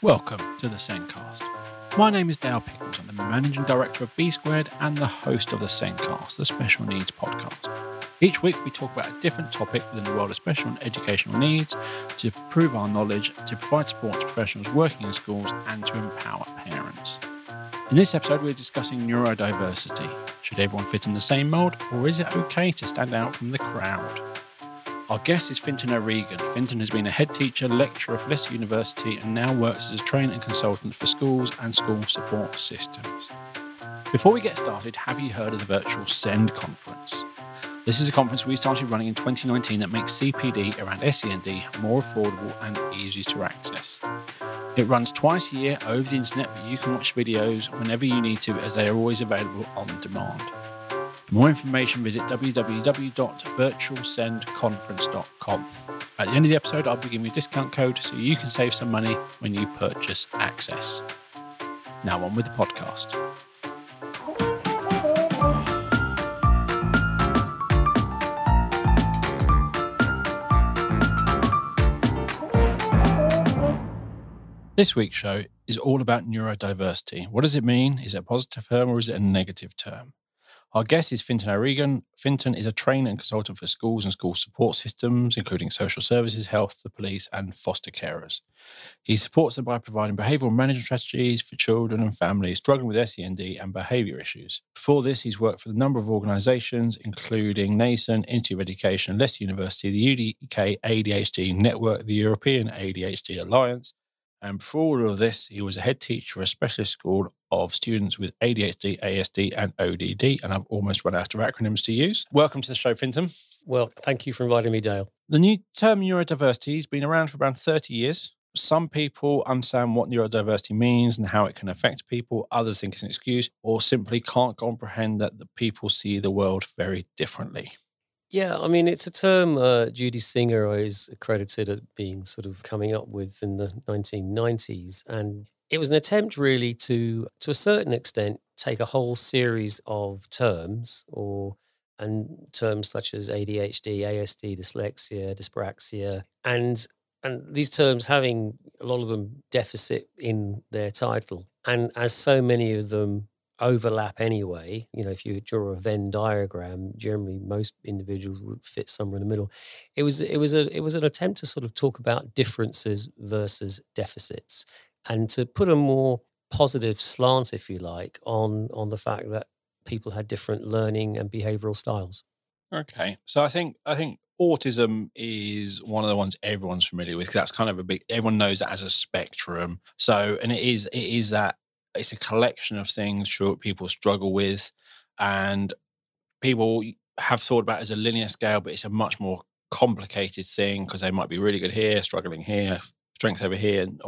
Welcome to the Sendcast. My name is Dale Pickles. I'm the managing director of B Squared and the host of the Sendcast, the special needs podcast. Each week, we talk about a different topic within the world of special and educational needs to improve our knowledge, to provide support to professionals working in schools, and to empower parents. In this episode, we're discussing neurodiversity. Should everyone fit in the same mold, or is it okay to stand out from the crowd? Our guest is Fintan O'Regan. Fintan has been a head teacher, lecturer for Leicester University, and now works as a trainer and consultant for schools and school support systems. Before we get started, have you heard of the virtual SEND conference? This is a conference we started running in 2019 that makes CPD around SEND more affordable and easy to access. It runs twice a year over the internet, but you can watch videos whenever you need to as they are always available on demand. For more information, visit www.virtualsendconference.com. At the end of the episode, I'll be giving you a discount code so you can save some money when you purchase access. Now, on with the podcast. This week's show is all about neurodiversity. What does it mean? Is it a positive term or is it a negative term? Our guest is Fintan O'Regan. Fintan is a trainer and consultant for schools and school support systems, including social services, health, the police, and foster carers. He supports them by providing behavioural management strategies for children and families struggling with SEND and behaviour issues. Before this, he's worked for a number of organisations, including NASEN, Institute of Education, Leicester University, the UK ADHD Network, the European ADHD Alliance, and before all of this, he was a head teacher at a specialist school of students with ADHD, ASD, and ODD. And I've almost run out of acronyms to use. Welcome to the show, Fintan. Well, thank you for inviting me, Dale. The new term neurodiversity has been around for around 30 years. Some people understand what neurodiversity means and how it can affect people. Others think it's an excuse or simply can't comprehend that the people see the world very differently. Yeah, I mean, it's a term uh, Judy Singer is credited at being sort of coming up with in the 1990s. And it was an attempt really to, to a certain extent, take a whole series of terms or and terms such as ADHD, ASD, dyslexia, dyspraxia, and and these terms having a lot of them deficit in their title. And as so many of them overlap anyway. You know, if you draw a Venn diagram, generally most individuals would fit somewhere in the middle. It was it was a it was an attempt to sort of talk about differences versus deficits and to put a more positive slant, if you like, on on the fact that people had different learning and behavioral styles. Okay. So I think I think autism is one of the ones everyone's familiar with. That's kind of a big everyone knows that as a spectrum. So and it is it is that it's a collection of things short people struggle with and people have thought about as a linear scale but it's a much more complicated thing because they might be really good here struggling here strength over here and,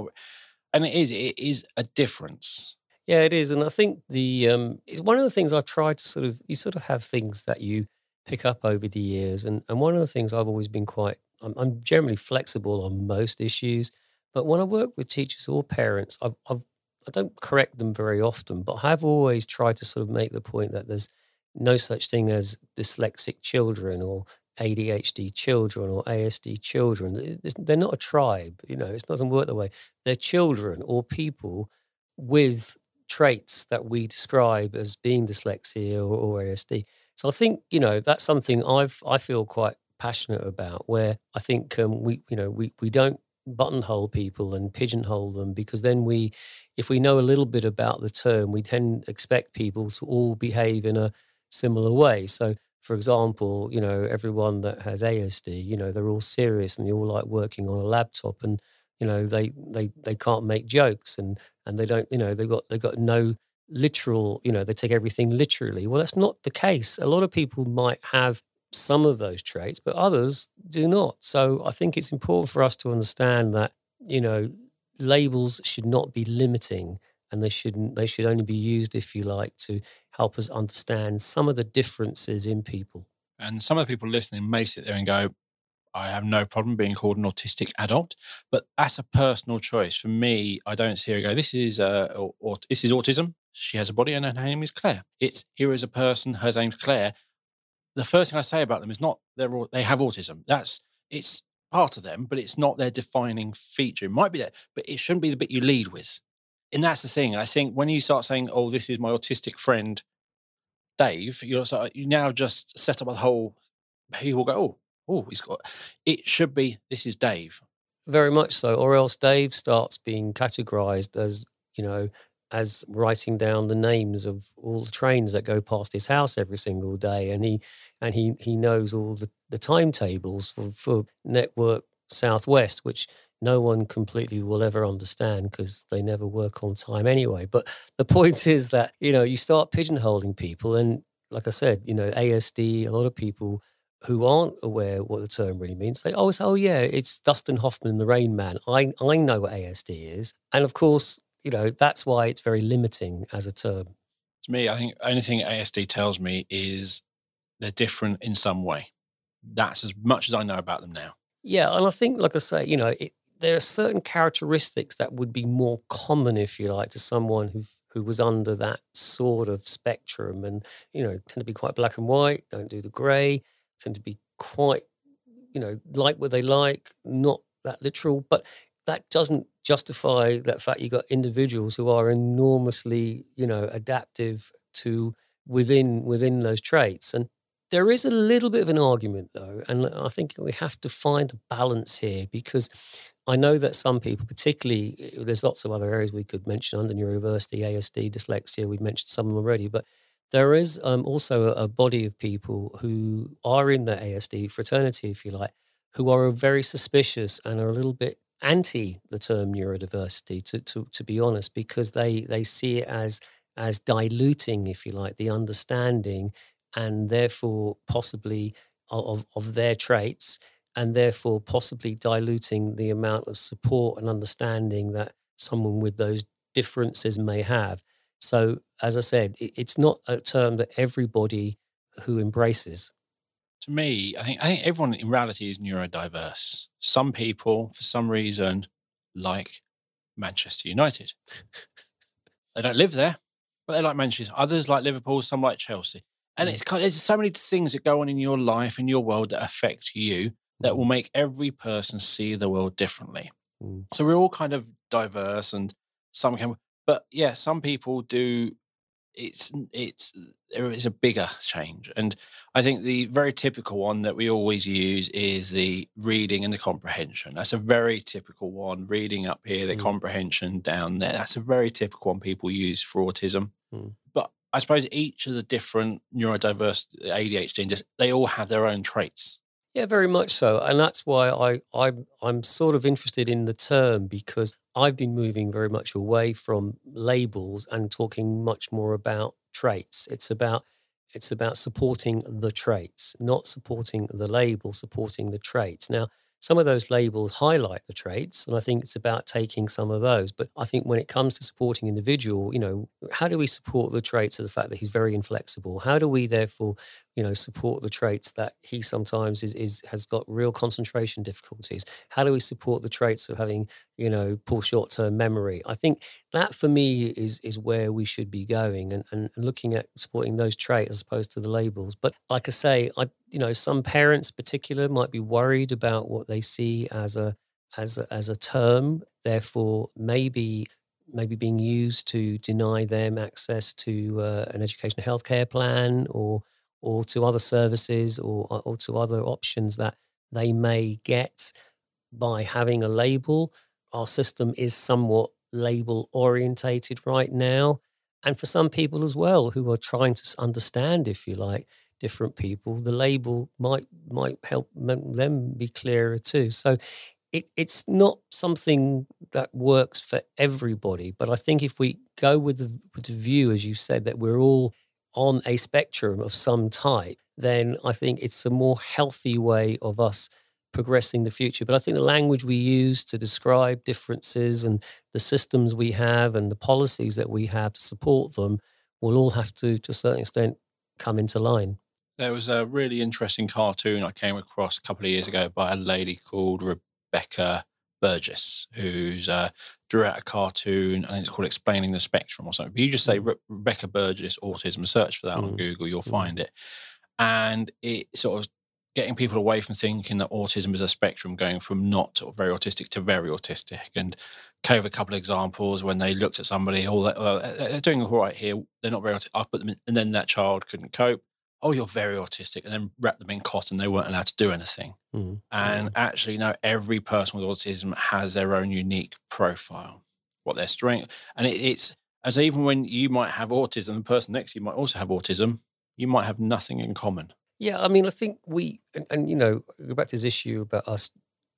and it is it is a difference. Yeah it is and i think the um it's one of the things i've tried to sort of you sort of have things that you pick up over the years and and one of the things i've always been quite i'm, I'm generally flexible on most issues but when i work with teachers or parents I've, I've I don't correct them very often, but I've always tried to sort of make the point that there's no such thing as dyslexic children or ADHD children or ASD children. They're not a tribe, you know, it doesn't work that way. They're children or people with traits that we describe as being dyslexia or, or ASD. So I think, you know, that's something I've I feel quite passionate about where I think um, we, you know, we, we don't buttonhole people and pigeonhole them because then we if we know a little bit about the term we tend expect people to all behave in a similar way. So for example you know everyone that has asd you know they're all serious and they all like working on a laptop and you know they they they can't make jokes and and they don't you know they've got they've got no literal you know they take everything literally. Well that's not the case. A lot of people might have some of those traits, but others do not. So I think it's important for us to understand that, you know, labels should not be limiting and they shouldn't they should only be used, if you like, to help us understand some of the differences in people. And some of the people listening may sit there and go, I have no problem being called an autistic adult, but that's a personal choice. For me, I don't see her go, this is uh, or, or, this is autism. She has a body and her name is Claire. It's here is a person, her name's Claire the first thing I say about them is not they're they have autism. That's it's part of them, but it's not their defining feature. It might be there, but it shouldn't be the bit you lead with. And that's the thing. I think when you start saying, "Oh, this is my autistic friend, Dave," you're so you now just set up a whole. People go, "Oh, oh, he's got." It should be, "This is Dave." Very much so, or else Dave starts being categorized as you know as writing down the names of all the trains that go past his house every single day, and he and he he knows all the, the timetables for, for Network Southwest, which no one completely will ever understand because they never work on time anyway. But the point is that you know you start pigeonholing people, and like I said, you know ASD, a lot of people who aren't aware what the term really means say, "Oh, oh yeah, it's Dustin Hoffman, the Rain Man." I I know what ASD is, and of course, you know, that's why it's very limiting as a term. To me, I think only thing ASD tells me is they're different in some way. That's as much as I know about them now. Yeah, and I think, like I say, you know, it, there are certain characteristics that would be more common, if you like, to someone who who was under that sort of spectrum, and you know, tend to be quite black and white, don't do the grey, tend to be quite, you know, like what they like, not that literal, but that doesn't justify that fact you've got individuals who are enormously, you know, adaptive to within within those traits. And there is a little bit of an argument though, and I think we have to find a balance here because I know that some people, particularly eh, there's lots of other areas we could mention under neurodiversity, ASD, dyslexia, we've mentioned some of them already, but there is um, also a, a body of people who are in the ASD fraternity, if you like, who are very suspicious and are a little bit anti the term neurodiversity, to, to, to be honest, because they, they see it as, as diluting, if you like, the understanding and therefore possibly of, of their traits and therefore possibly diluting the amount of support and understanding that someone with those differences may have. So, as I said, it's not a term that everybody who embraces to me, I think I think everyone in reality is neurodiverse. Some people, for some reason, like Manchester United. they don't live there, but they like Manchester. Others like Liverpool. Some like Chelsea. And mm. it's kind of, there's so many things that go on in your life, in your world, that affect you, that will mm. make every person see the world differently. Mm. So we're all kind of diverse, and some can, but yeah, some people do it's it's there is a bigger change. And i think the very typical one that we always use is the reading and the comprehension. That's a very typical one reading up here the mm. comprehension down there. That's a very typical one people use for autism. Mm. but i suppose each of the different neurodiverse adhd and they all have their own traits. Yeah, very much so, and that's why I, I I'm sort of interested in the term because I've been moving very much away from labels and talking much more about traits. It's about it's about supporting the traits, not supporting the label, supporting the traits. Now, some of those labels highlight the traits and i think it's about taking some of those but i think when it comes to supporting individual you know how do we support the traits of the fact that he's very inflexible how do we therefore you know support the traits that he sometimes is, is has got real concentration difficulties? How do we support the traits of having you know poor short-term memory? I think that for me is is where we should be going and, and, and looking at supporting those traits as opposed to the labels. But like i say i you know some parents particular might be worried about what they see as a as a, as a term. Therefore maybe maybe being used to deny them access to uh, an education healthcare plan or or to other services or, or to other options that they may get by having a label. Our system is somewhat label orientated right now. And for some people as well who are trying to understand, if you like, different people, the label might might help them be clearer too. So it, it's not something that works for everybody. But I think if we go with the, with the view, as you said, that we're all on a spectrum of some type, then I think it's a more healthy way of us progressing the future. But I think the language we use to describe differences and the systems we have and the policies that we have to support them will all have to, to a certain extent, come into line. There was a really interesting cartoon I came across a couple of years ago by a lady called Rebecca Burgess, who's uh, drew out a cartoon. and it's called Explaining the Spectrum or something. But you just say mm. Re- Rebecca Burgess autism, search for that mm. on Google, you'll mm. find it. And it sort of getting people away from thinking that autism is a spectrum, going from not or very autistic to very autistic. And gave a couple of examples when they looked at somebody, oh, they're doing all right here. They're not very autistic. I put them in, and then that child couldn't cope. Oh, you're very autistic, and then wrap them in cotton. They weren't allowed to do anything. Mm. And actually, no, every person with autism has their own unique profile, what their strength, and it, it's as even when you might have autism, the person next to you might also have autism. You might have nothing in common. Yeah, I mean, I think we, and, and, you know, go back to this issue about us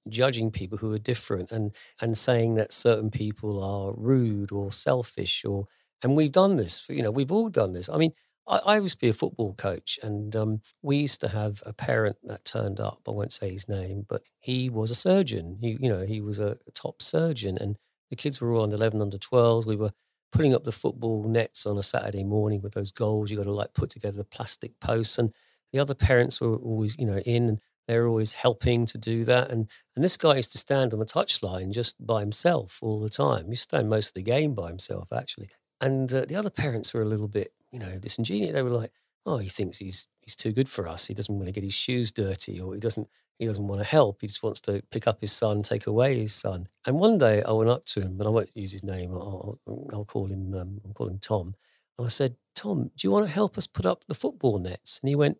judging people who are different and and saying that certain people are rude or selfish or, and we've done this. You know, we've all done this. I mean, I, I used to be a football coach, and um, we used to have a parent that turned up. I won't say his name, but he was a surgeon. He, you know, he was a top surgeon, and the kids were all under eleven, under twelves. We were putting up the football nets on a Saturday morning with those goals. You got to like put together the plastic posts and the other parents were always, you know, in and they're always helping to do that. And and this guy used to stand on the touchline just by himself all the time. He stand most of the game by himself, actually. And uh, the other parents were a little bit, you know, disingenuous. They were like, "Oh, he thinks he's he's too good for us. He doesn't want to get his shoes dirty, or he doesn't he doesn't want to help. He just wants to pick up his son, take away his son." And one day, I went up to him, but I won't use his name. I'll, I'll call him um, I'll call him Tom. And I said, "Tom, do you want to help us put up the football nets?" And he went,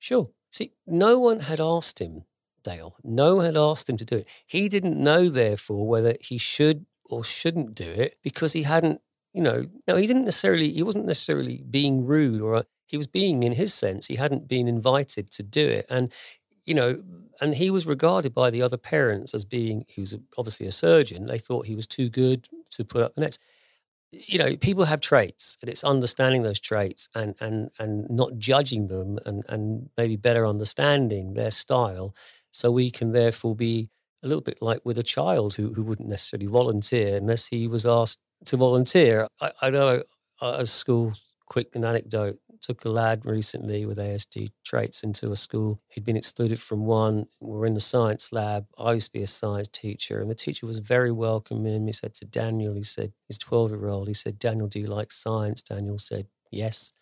Sure. See, no one had asked him, Dale, no one had asked him to do it. He didn't know, therefore, whether he should or shouldn't do it because he hadn't, you know, no, he didn't necessarily, he wasn't necessarily being rude or uh, he was being, in his sense, he hadn't been invited to do it. And, you know, and he was regarded by the other parents as being, he was obviously a surgeon. They thought he was too good to put up the nets you know people have traits and it's understanding those traits and and and not judging them and and maybe better understanding their style so we can therefore be a little bit like with a child who, who wouldn't necessarily volunteer unless he was asked to volunteer i, I know uh, a school quick an anecdote took a lad recently with ASD traits into a school. He'd been excluded from one. We are in the science lab. I used to be a science teacher, and the teacher was very welcoming. He said to Daniel, he said, he's 12 year old, he said, Daniel, do you like science? Daniel said, yes.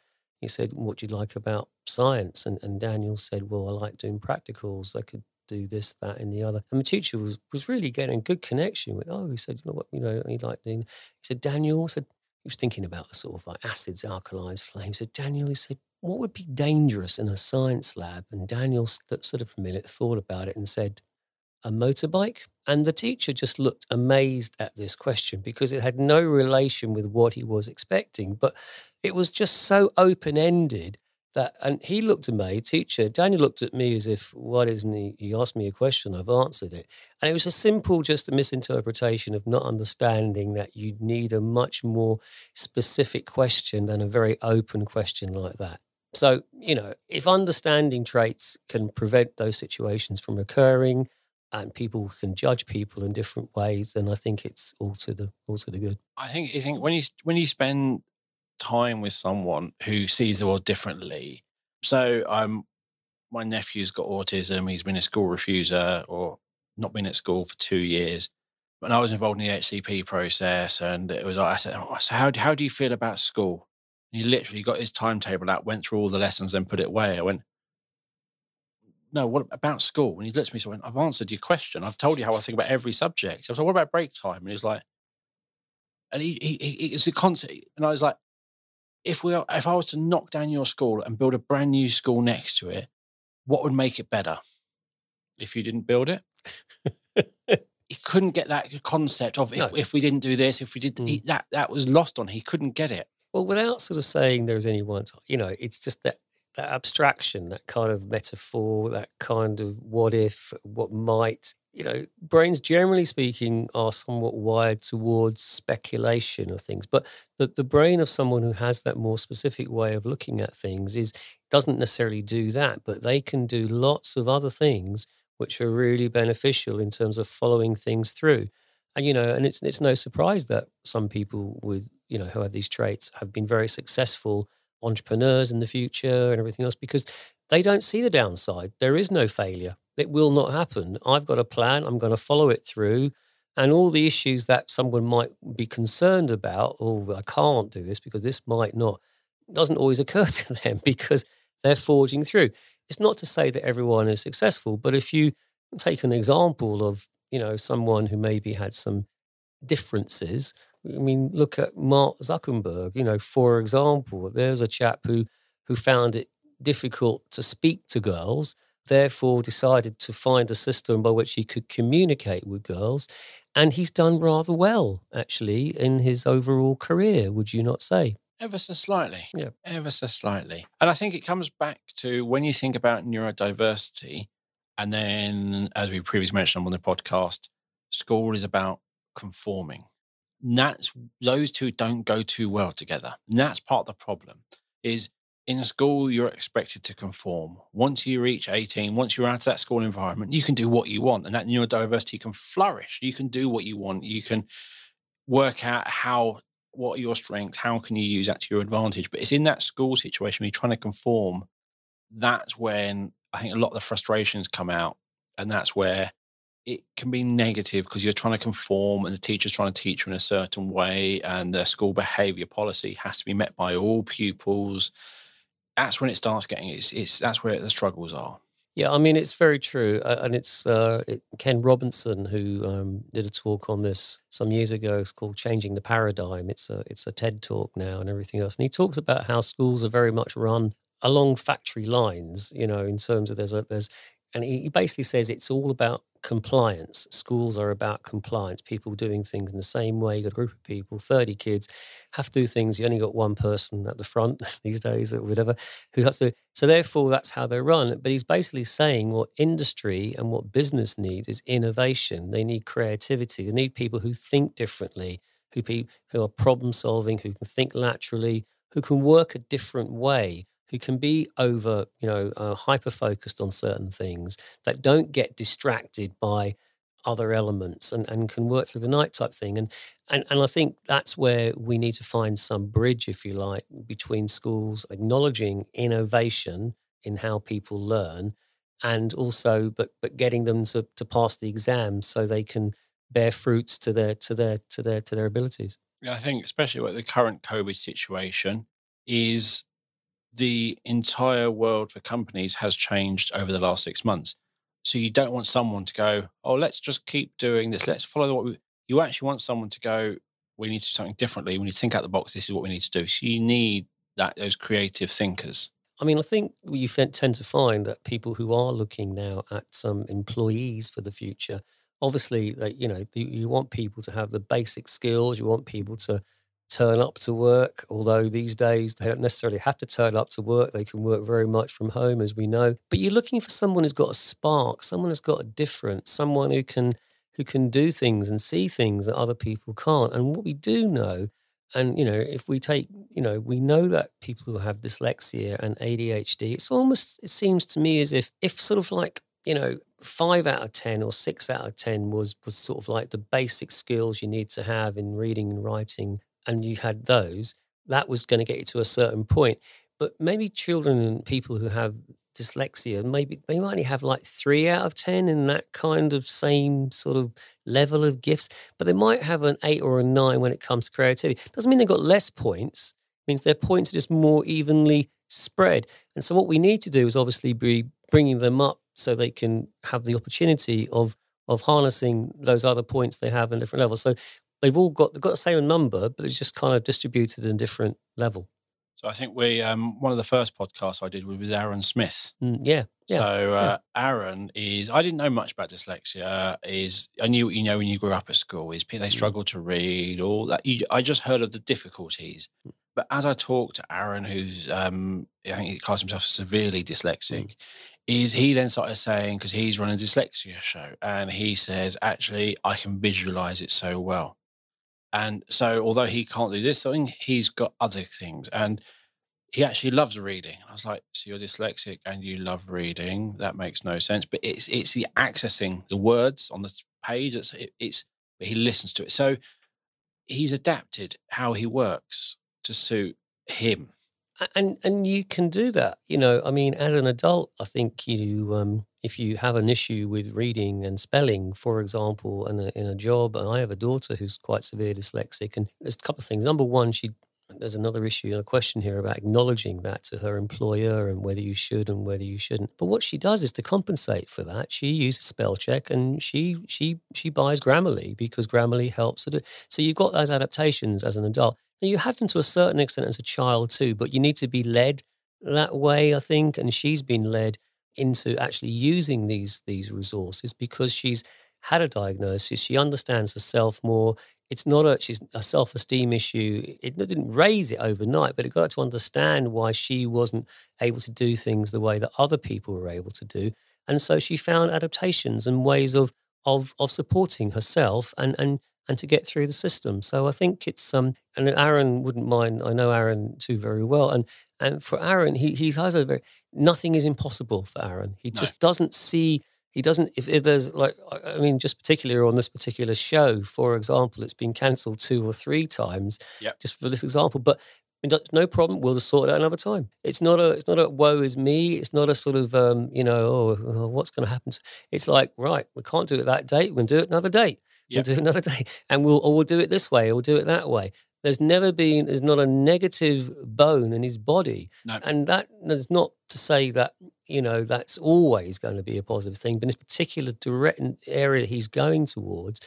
He said, what do you like about science? And, and Daniel said, well, I like doing practicals. I could do this, that, and the other. And the teacher was was really getting a good connection with. Oh, he said, you know what, you know, he liked doing. He said, Daniel said, he was thinking about the sort of like acids, alkalis, flames. So Daniel, he said, what would be dangerous in a science lab? And Daniel sort of a minute thought about it and said, a motorbike? And the teacher just looked amazed at this question because it had no relation with what he was expecting. But it was just so open ended that and he looked at me, teacher, Daniel looked at me as if, why isn't he? He asked me a question, I've answered it. And it was a simple, just a misinterpretation of not understanding that you need a much more specific question than a very open question like that. So, you know, if understanding traits can prevent those situations from occurring and people can judge people in different ways, then I think it's all to the all to the good. I think I think when you when you spend time with someone who sees the world differently. So um, my nephew's got autism. He's been a school refuser or not been at school for two years. And I was involved in the HCP process, and it was like I said, oh, "So how how do you feel about school?" And he literally got his timetable out, went through all the lessons, then put it away. I went, "No, what about school?" And he looked at me, went, "I've answered your question. I've told you how I think about every subject." I was like, "What about break time?" And he's like, and he, he, he it's a concept, and I was like, if we if I was to knock down your school and build a brand new school next to it, what would make it better? If you didn't build it, he couldn't get that concept of if, no. if we didn't do this, if we did mm. he, that, that was lost on. He couldn't get it. Well, without sort of saying there's any one, you know, it's just that that abstraction, that kind of metaphor, that kind of what if, what might, you know, brains generally speaking are somewhat wired towards speculation of things. But the, the brain of someone who has that more specific way of looking at things is doesn't necessarily do that, but they can do lots of other things which are really beneficial in terms of following things through. And you know, and it's it's no surprise that some people with, you know, who have these traits have been very successful entrepreneurs in the future and everything else because they don't see the downside. There is no failure. It will not happen. I've got a plan. I'm going to follow it through. And all the issues that someone might be concerned about, oh, I can't do this because this might not, doesn't always occur to them because they're forging through. it's not to say that everyone is successful, but if you take an example of, you know, someone who maybe had some differences, I mean, look at Mark Zuckerberg, you know, for example, there's a chap who who found it difficult to speak to girls, therefore decided to find a system by which he could communicate with girls. And he's done rather well, actually, in his overall career, would you not say? Ever so slightly. Yeah. Ever so slightly. And I think it comes back to when you think about neurodiversity, and then, as we previously mentioned on the podcast, school is about conforming. And that's those two don't go too well together. And that's part of the problem. Is in school, you're expected to conform. Once you reach 18, once you're out of that school environment, you can do what you want. And that neurodiversity can flourish. You can do what you want. You can work out how, what are your strengths? How can you use that to your advantage? But it's in that school situation where you're trying to conform. That's when I think a lot of the frustrations come out. And that's where it can be negative because you're trying to conform and the teacher's trying to teach you in a certain way and the school behavior policy has to be met by all pupils that's when it starts getting it's, it's that's where the struggles are. Yeah, I mean it's very true, uh, and it's uh, it, Ken Robinson who um, did a talk on this some years ago. It's called "Changing the Paradigm." It's a it's a TED talk now and everything else, and he talks about how schools are very much run along factory lines. You know, in terms of there's a there's and he basically says it's all about compliance. Schools are about compliance, people doing things in the same way. You got a group of people, 30 kids, have to do things. You only got one person at the front these days or whatever who has to. So therefore, that's how they run. But he's basically saying what industry and what business needs is innovation. They need creativity. They need people who think differently, who, be, who are problem solving, who can think laterally, who can work a different way who can be over, you know, uh, hyper focused on certain things that don't get distracted by other elements and, and can work through the night type thing. And, and and I think that's where we need to find some bridge, if you like, between schools acknowledging innovation in how people learn and also but but getting them to, to pass the exams so they can bear fruits to their to their to their to their abilities. Yeah, I think especially with the current COVID situation is the entire world for companies has changed over the last six months. So you don't want someone to go, oh, let's just keep doing this. Let's follow what we. You actually want someone to go, we need to do something differently. Need to think out the box. This is what we need to do. So you need that those creative thinkers. I mean, I think you tend to find that people who are looking now at some employees for the future, obviously, you know, you want people to have the basic skills. You want people to turn up to work, although these days they don't necessarily have to turn up to work. They can work very much from home, as we know. But you're looking for someone who's got a spark, someone who's got a difference, someone who can who can do things and see things that other people can't. And what we do know, and you know, if we take, you know, we know that people who have dyslexia and ADHD, it's almost it seems to me as if if sort of like you know five out of ten or six out of ten was was sort of like the basic skills you need to have in reading and writing and you had those, that was going to get you to a certain point. But maybe children and people who have dyslexia, maybe they might only have like three out of 10 in that kind of same sort of level of gifts, but they might have an eight or a nine when it comes to creativity. Doesn't mean they've got less points, it means their points are just more evenly spread. And so what we need to do is obviously be bringing them up so they can have the opportunity of of harnessing those other points they have in different levels. So they've all got they've got the same number, but it's just kind of distributed in different level. So I think we um, one of the first podcasts I did was with Arran Smith. Mm, yeah, yeah. So uh, yeah. Arran is I didn't know much about dyslexia. Is I knew what you know when you grew up at school is they mm. struggle to read all that. You, I just heard of the difficulties. Mm. But as I talked to Arran, who's um, I think he calls himself severely dyslexic, mm. is he then started saying because he's running a dyslexia show, and he says actually I can visualize it so well. And so, although he can't do this thing, he's got other things. And he actually loves reading. I was like, so you're dyslexic and you love reading. That makes no sense. But it's it's the accessing the words on the page. It's it, it's he listens to it. So he's adapted how he works to suit him. And and you can do that. You know, I mean, as an adult, I think you um if you have an issue with reading and spelling, for example, in a, in a job, and I have a daughter who's quite severe dyslexic, and there's a couple of things. Number one, she there's another issue, and a question here about acknowledging that to her employer and whether you should and whether you shouldn't. But what she does is to compensate for that, she uses spell check and she she she buys Grammarly because Grammarly helps her. So you've got those adaptations as an adult. You have them to a certain extent as a child too, but you need to be led that way, I think. And she's been led into actually using these these resources because she's had a diagnosis. She understands herself more. It's not a she's a self esteem issue. It didn't raise it overnight, but it got her to understand why she wasn't able to do things the way that other people were able to do. And so she found adaptations and ways of of of supporting herself and and and to get through the system. So I think it's um and Arran wouldn't mind. I know Arran too very well, and and for Arran, he he has a very nothing is impossible for Arran. He no. just doesn't see he doesn't if, if, there's like i mean just particularly on this particular show for example it's been cancelled two or three times yep. just for this example but no problem we'll just sort it out another time it's not a it's not a woe is me it's not a sort of um you know oh, oh what's going to happen it's like right we can't do it that date we'll do it another date yep. we'll do it another day and we'll or we'll do it this way or we'll do it that way there's never been there's not a negative bone in his body no. and that is not to say that you know that's always going to be a positive thing but in this particular direct area he's going towards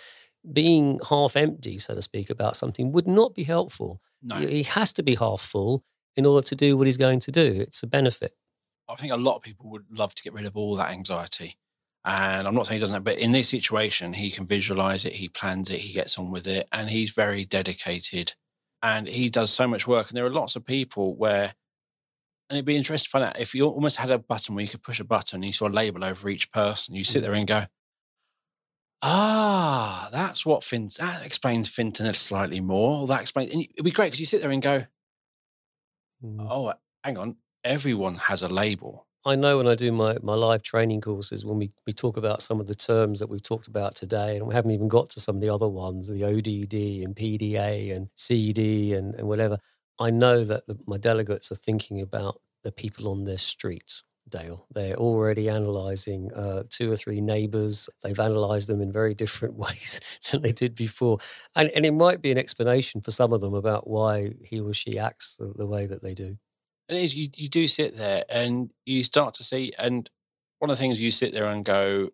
being half empty so to speak about something would not be helpful no. he has to be half full in order to do what he's going to do it's a benefit i think a lot of people would love to get rid of all that anxiety and I'm not saying he doesn't, but in this situation, he can visualize it, he plans it, he gets on with it, and he's very dedicated and he does so much work. And there are lots of people where, and it'd be interesting to find out if you almost had a button where you could push a button and you saw a label over each person. You sit there and go, ah, that's what Fin, that explains Fintan slightly more. That explains, and it'd be great because you sit there and go, mm. oh, hang on, everyone has a label. I know when I do my, my live training courses, when we, we talk about some of the terms that we've talked about today, and we haven't even got to some of the other ones, the ODD and PDA and CD and, and whatever, I know that the, my delegates are thinking about the people on their streets. Dale. They're already analysing uh, two or three neighbours. They've analysed them in very different ways than they did before. And, and it might be an explanation for some of them about why he or she acts the, the way that they do. And it is you you do sit there and you start to see and one of the things you sit there and go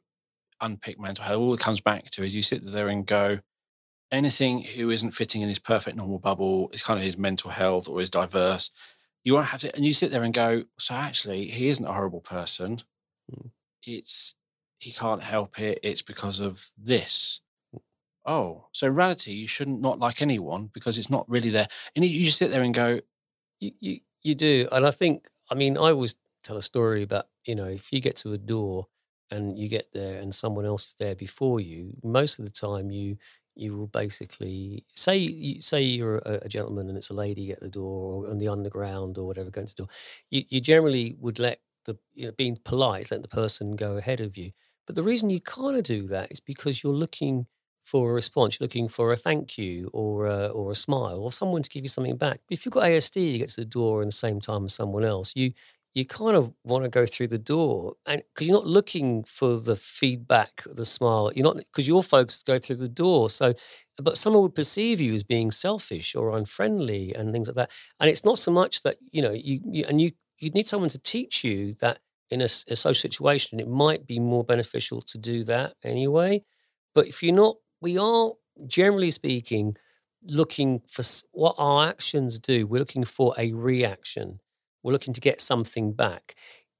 unpick mental health all it comes back to is you sit there and go anything who isn't fitting in this perfect normal bubble is kind of his mental health or is diverse you won't have to and you sit there and go so actually he isn't a horrible person mm. it's he can't help it it's because of this hmm. oh so in reality you shouldn't not like anyone because it's not really there and you just sit there and go you, you you do. And I think, I mean, I always tell a story about, you know, if you get to a door and you get there and someone else is there before you, most of the time you you will basically say you, say you're a, a, gentleman and it's a lady at the door or on the underground or whatever going to the door. You, you generally would let the you know being polite, let the person go ahead of you. But the reason you kind of do that is because you're looking for a response. You're looking for a thank you or a, or a smile or someone to give you something back. But if you've got ASD, you get to the door in the same time as someone else. You you kind of want to go through the door, and because you're not looking for the feedback, the smile. You're not because your folks go through the door. So, but someone would perceive you as being selfish or unfriendly and things like that. And it's not so much that you know you, you and you you need someone to teach you that in a, a social situation it might be more beneficial to do that anyway. But if you're not we are, generally speaking, looking for what our actions do. We're looking for a reaction. We're looking to get something back.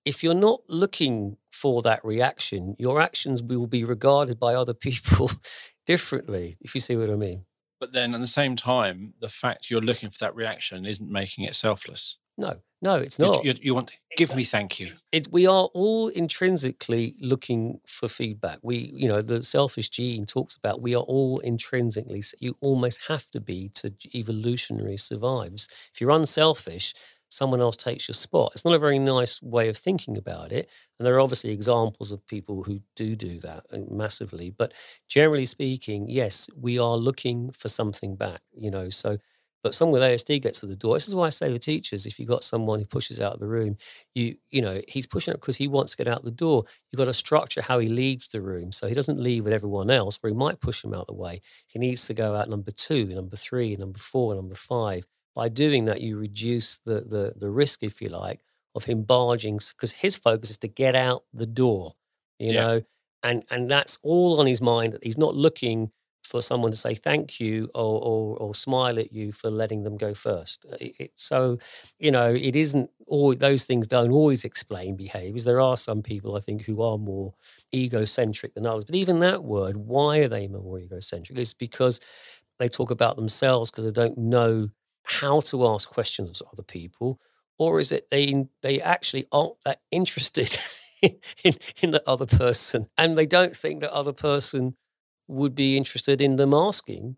If you're not looking for that reaction, your actions will be regarded by other people differently, if you see what I mean. But then at the same time, the fact you're looking for that reaction isn't making it selfless. No, no, it's not. You, you want to give me thank you. It's, we are all intrinsically looking for feedback. We, you know, the selfish gene talks about we are all intrinsically. You almost have to be to evolutionary survives. If you're unselfish, someone else takes your spot. It's not a very nice way of thinking about it. And there are obviously examples of people who do do that uh, massively. But generally speaking, yes, we are looking for something back. You know, so but someone with ASD gets to the door. This is why I say to teachers, if you've got someone who pushes out of the room, you you know, he's pushing up because he wants to get out the door. You've got to structure how he leaves the room. So he doesn't leave with everyone else, where he might push them out the way. He needs to go out number two, number three, number four, number five. by doing that, you reduce the the the risk, if you like, of him barging because his focus is to get out the door, you Yeah. know, and and that's all on his mind. That he's not looking for someone to say thank you or or, or smile at you for letting them go first. Uh, It, it- so, you know, it isn't all those things don't always explain behaviors. There are some people I think who are more egocentric than others. But even that word, why are they more egocentric? It's because they talk about themselves because they don't know how to ask questions of other people, or is it they they actually aren't that interested in, in the other person, and they don't think that other person would be interested in them asking,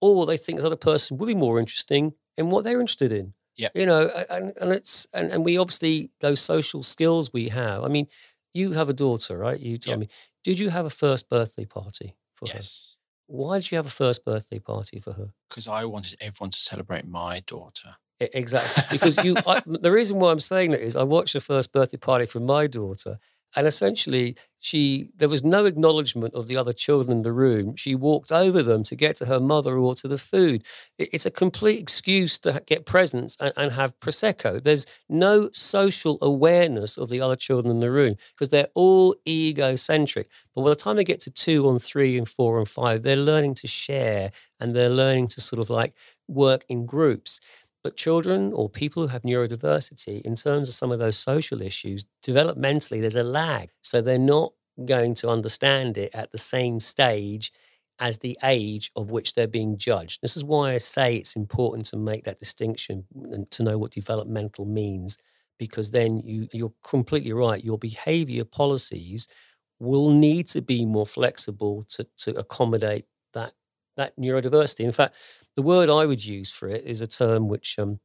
or they think the other person would be more interesting in what they're interested in. Yeah. you know, and and it's and, and we obviously those social skills we have. I mean, you have a daughter, right? You told Yeah. me. Did you have a first birthday party for her? Yes. Why did you have a first birthday party for her? Because I wanted everyone to celebrate my daughter. Exactly. Because you, I, the reason why I'm saying that is I watched the first birthday party for my daughter, and essentially she, there was no acknowledgement of the other children in the room. She walked over them to get to her mother or to the food. It- It's a complete excuse to get presents and, and have prosecco. There's no social awareness of the other children in the room because they're all egocentric. But by the time they get to two and three and four and five, they're learning to share and they're learning to sort of like work in groups. But children or people who have neurodiversity, in terms of some of those social issues, developmentally, there's a lag. So they're not going to understand it at the same stage as the age of which they're being judged. This is why I say it's important to make that distinction and to know what developmental means, because then you, you're completely right. Your behavior policies will need to be more flexible to, to accommodate that, that neurodiversity. In fact, the word I would use for it is a term which um,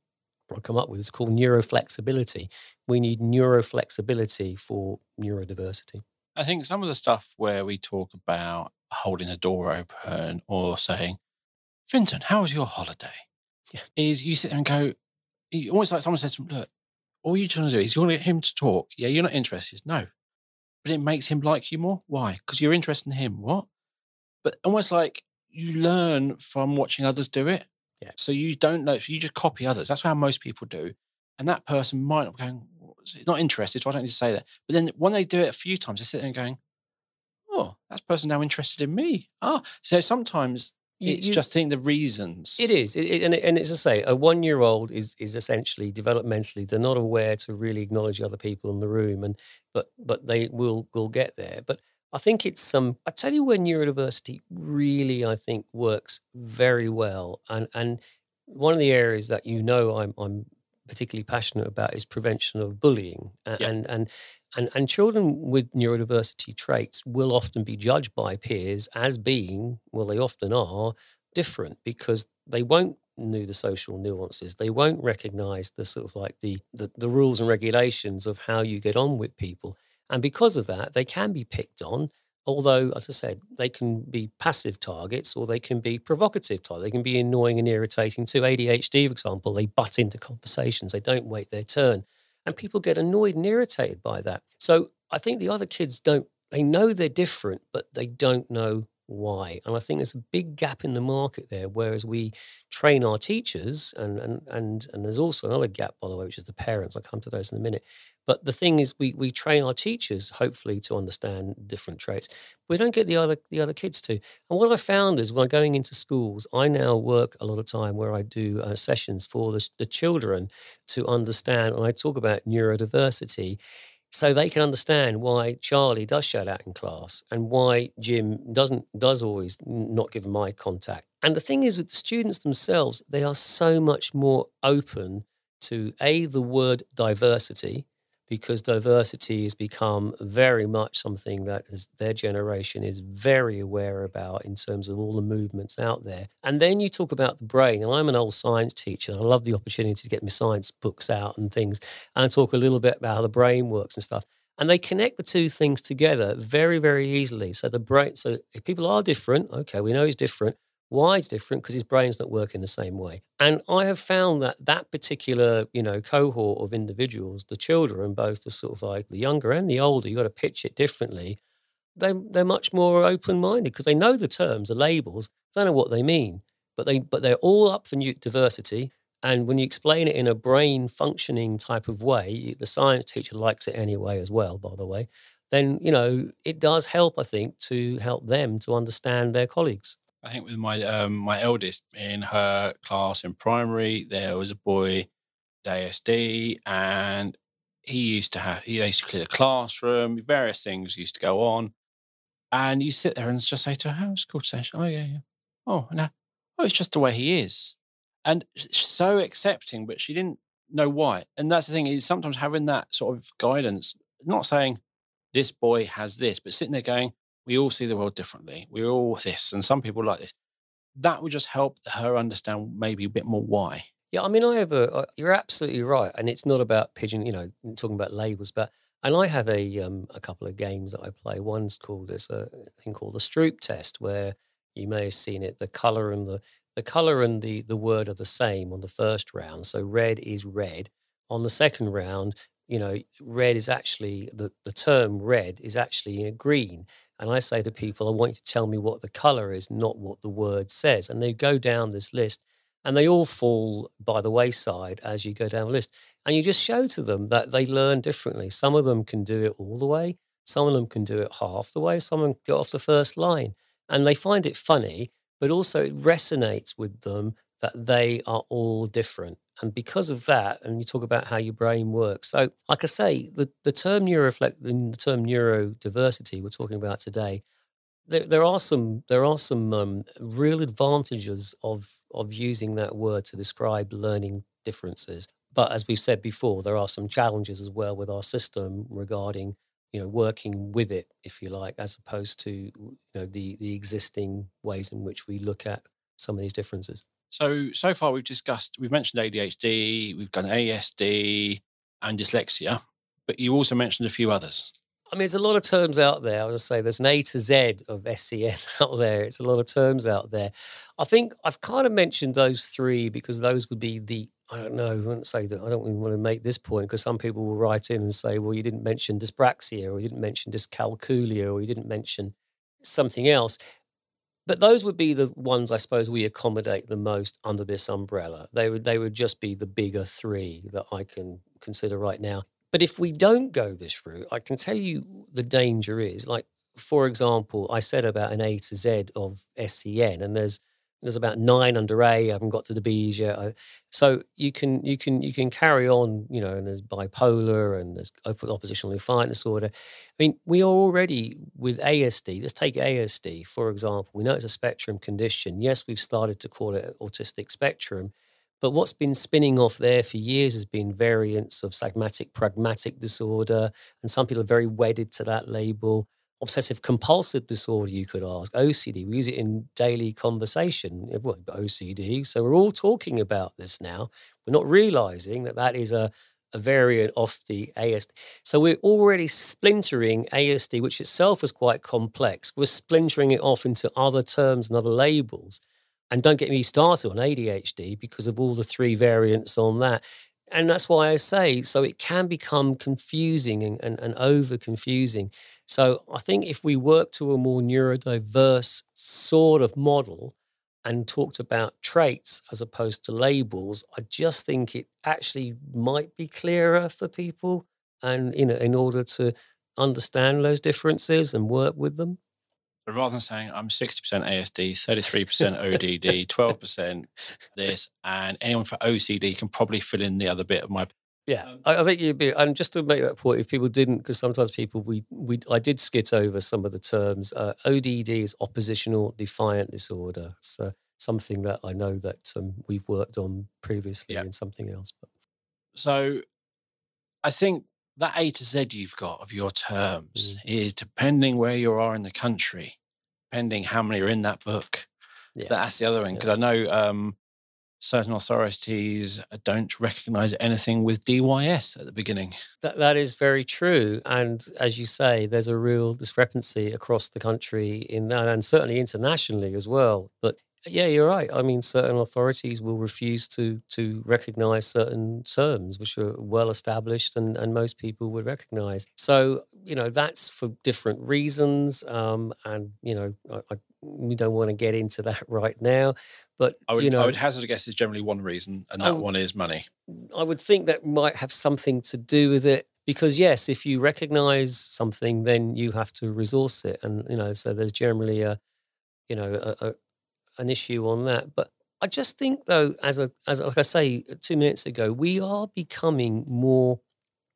I come up with. It's called neuroflexibility. We need neuroflexibility for neurodiversity. I think some of the stuff where we talk about holding the door open or saying, Fintan, how was your holiday? Yeah. Is you sit there and go, you- almost like someone says, to him, look, all you're trying to do is you want to get him to talk. Yeah, you're not interested. No. But it makes him like you more. Why? Because you're interested in him. What? But almost like you learn from watching others do it. Yeah. So you don't know, you just copy others. That's how most people do. And that person might not be going, "What's not interested, so I don't need to say that. But then when they do it a few times, they sit there and going, oh, that person now interested in me. Ah, so sometimes You- it's you- just seeing the reasons. It is, it, it- and, it, and it's to say, a one-year-old is is essentially developmentally they're not aware to really acknowledge other people in the room, and but but they will will get there. But I think it's some. I tell you where neurodiversity really, I think, works very well, and and one of the areas that you know I'm I'm particularly passionate about is prevention of bullying, A- Yeah. and and and and children with neurodiversity traits will often be judged by peers as being well, they often are different because they won't know the social nuances. They won't recognize the sort of like the, the the rules and regulations of how you get on with people. And because of that, they can be picked on. Although, as I said, they can be passive targets or they can be provocative targets. They can be annoying and irritating too. ADHD, for example, they butt into conversations. They don't wait their turn. And people get annoyed and irritated by that. So I think the other kids don't, they know they're different, but they don't know why. And I think there's a big gap in the market there. Whereas we train our teachers, and and and and there's also another gap, by the way, which is the parents. I'll come to those in a minute. But the thing is, we we train our teachers hopefully to understand different traits. We don't get the other the other kids to. And what I found is when going into schools, I now work a lot of time where I do uh, sessions for the, the children to understand, and I talk about neurodiversity so they can understand why Charlie does shout out in class and why Jim doesn't does always not give eye contact. And the thing is with students themselves, they are so much more open to a the word diversity because diversity has become very much something that is, their generation is very aware about in terms of all the movements out there. And then you talk about the brain, and I'm an old science teacher, and I love the opportunity to get my science books out and things and talk a little bit about how the brain works and stuff. And they connect the two things together very, very easily. So the brain, so if people are different, okay, we know he's different. Why it's different? Because his brain's not working the same way. And I have found that that particular, you know, cohort of individuals, the children, both the sort of like the younger and the older, you've got to pitch it differently. They they're much more open minded because they know the terms, the labels, don't know what they mean, but they but they're all up for neurodiversity And when you explain it in a brain functioning type of way, the science teacher likes it anyway, as well, by the way, then, you know, it does help, I think, to help them to understand their colleagues. I think with my um, my eldest in her class in primary, there was a boy, ASD, and he used to have he used to clear the classroom, various things used to go on. And you sit there and just say to her, How's school session? Oh yeah, yeah. Oh no. Oh, it's just the way he is. And so accepting, but she didn't know why. And that's the thing is sometimes having that sort of guidance, not saying this boy has this, but sitting there going, we all see the world differently. We're all this, and some people like this. That would just help her understand maybe a bit more why. Yeah, I mean, I have a. You're absolutely right, and it's not about pigeon. You know, talking about labels, but and I have a um, a couple of games that I play. One's called there's a thing called the Stroop test, where you may have seen it. The color and the the color and the the word are the same on the first round. So red is red. On the second round, you know, red is actually the the term red is actually green. And I say to people, I want you to tell me what the color is, not what the word says. And they go down this list and they all fall by the wayside as you go down the list. And you just show to them that they learn differently. Some of them can do it all the way, some of them can do it half the way, some of them get off the first line. And they find it funny, but also it resonates with them that they are all different. And because of that, and you talk about how your brain works. So, like I say, the, the term neuroflect, the term neurodiversity we're talking about today, there, there are some there are some um, real advantages of of using that word to describe learning differences. But as we've said before, there are some challenges as well with our system regarding you know working with it, if you like, as opposed to you know the the existing ways in which we look at some of these differences. So so far we've discussed we've mentioned ADHD, we've done ASD and dyslexia, but you also mentioned a few others. I mean, there's a lot of terms out there. I was just say there's an A to Z of SEN out there. It's a lot of terms out there. I think I've kind of mentioned those three because those would be the I don't know. I wouldn't say that. I don't even want to make this point because some people will write in and say, "Well, you didn't mention dyspraxia, or you didn't mention dyscalculia, or you didn't mention something else." But those would be the ones I suppose we accommodate the most under this umbrella. They would they would just be the bigger three that I can consider right now. But if we don't go this route, I can tell you the danger is like, for example, I said about an A to Z of SEN, and there's there's about nine under A. I haven't got to the B's yet. So you can you can you can carry on, you know. And there's bipolar and there's oppositional defiant disorder. I mean, we are already with ASD. Let's take ASD for example. We know it's a spectrum condition. Yes, we've started to call it autistic spectrum, but what's been spinning off there for years has been variants of semantic pragmatic disorder, and some people are very wedded to that label. Obsessive compulsive disorder, you could ask. OCD, we use it in daily conversation. Eh, well, OCD. So we're all talking about this now. We're not realizing that that is a, a variant of the ASD. So we're already splintering ASD, which itself is quite complex. We're splintering it off into other terms and other labels. And don't get me started on ADHD because of all the three variants on that. And that's why I say so it can become confusing and, and, and over confusing. So I think if we work to a more neurodiverse sort of model and talked about traits as opposed to labels, I just think it actually might be clearer for people and you know in order to understand those differences and work with them. But rather than saying I'm 60% ASD, 33% ODD, 12% this, and anyone for OCD can probably fill in the other bit of my. Yeah, um, I, think you'd be, and just to make that point, if people didn't, because sometimes people we we I did skit over some of the terms. Uh, ODD is oppositional defiant disorder. It's uh, something that I know that um, we've worked on previously yeah. in something else. But so, I think that A to Z you've got of your terms mm. is depending where you are in the country, depending how many are in that book. Yeah. That's the other thing. Because yeah. I know um, certain authorities don't recognize anything with DYS at the beginning. That, that is very true. And as you say, there's a real discrepancy across the country in that, and certainly internationally as well. But yeah, you're right. I mean, certain authorities will refuse to to recognise certain terms which are well established and, and most people would recognise. So you know that's for different reasons, um, and you know I, I, we don't want to get into that right now. But I would, you know, I would hazard a guess is generally one reason, and that Oh. one is money. I would think that might have something to do with it because yes, if you recognize something, then you have to resource it, and you know, so there's generally a, you know, a, a, an issue on that. But I just think though, as a as like I say two minutes ago, we are becoming more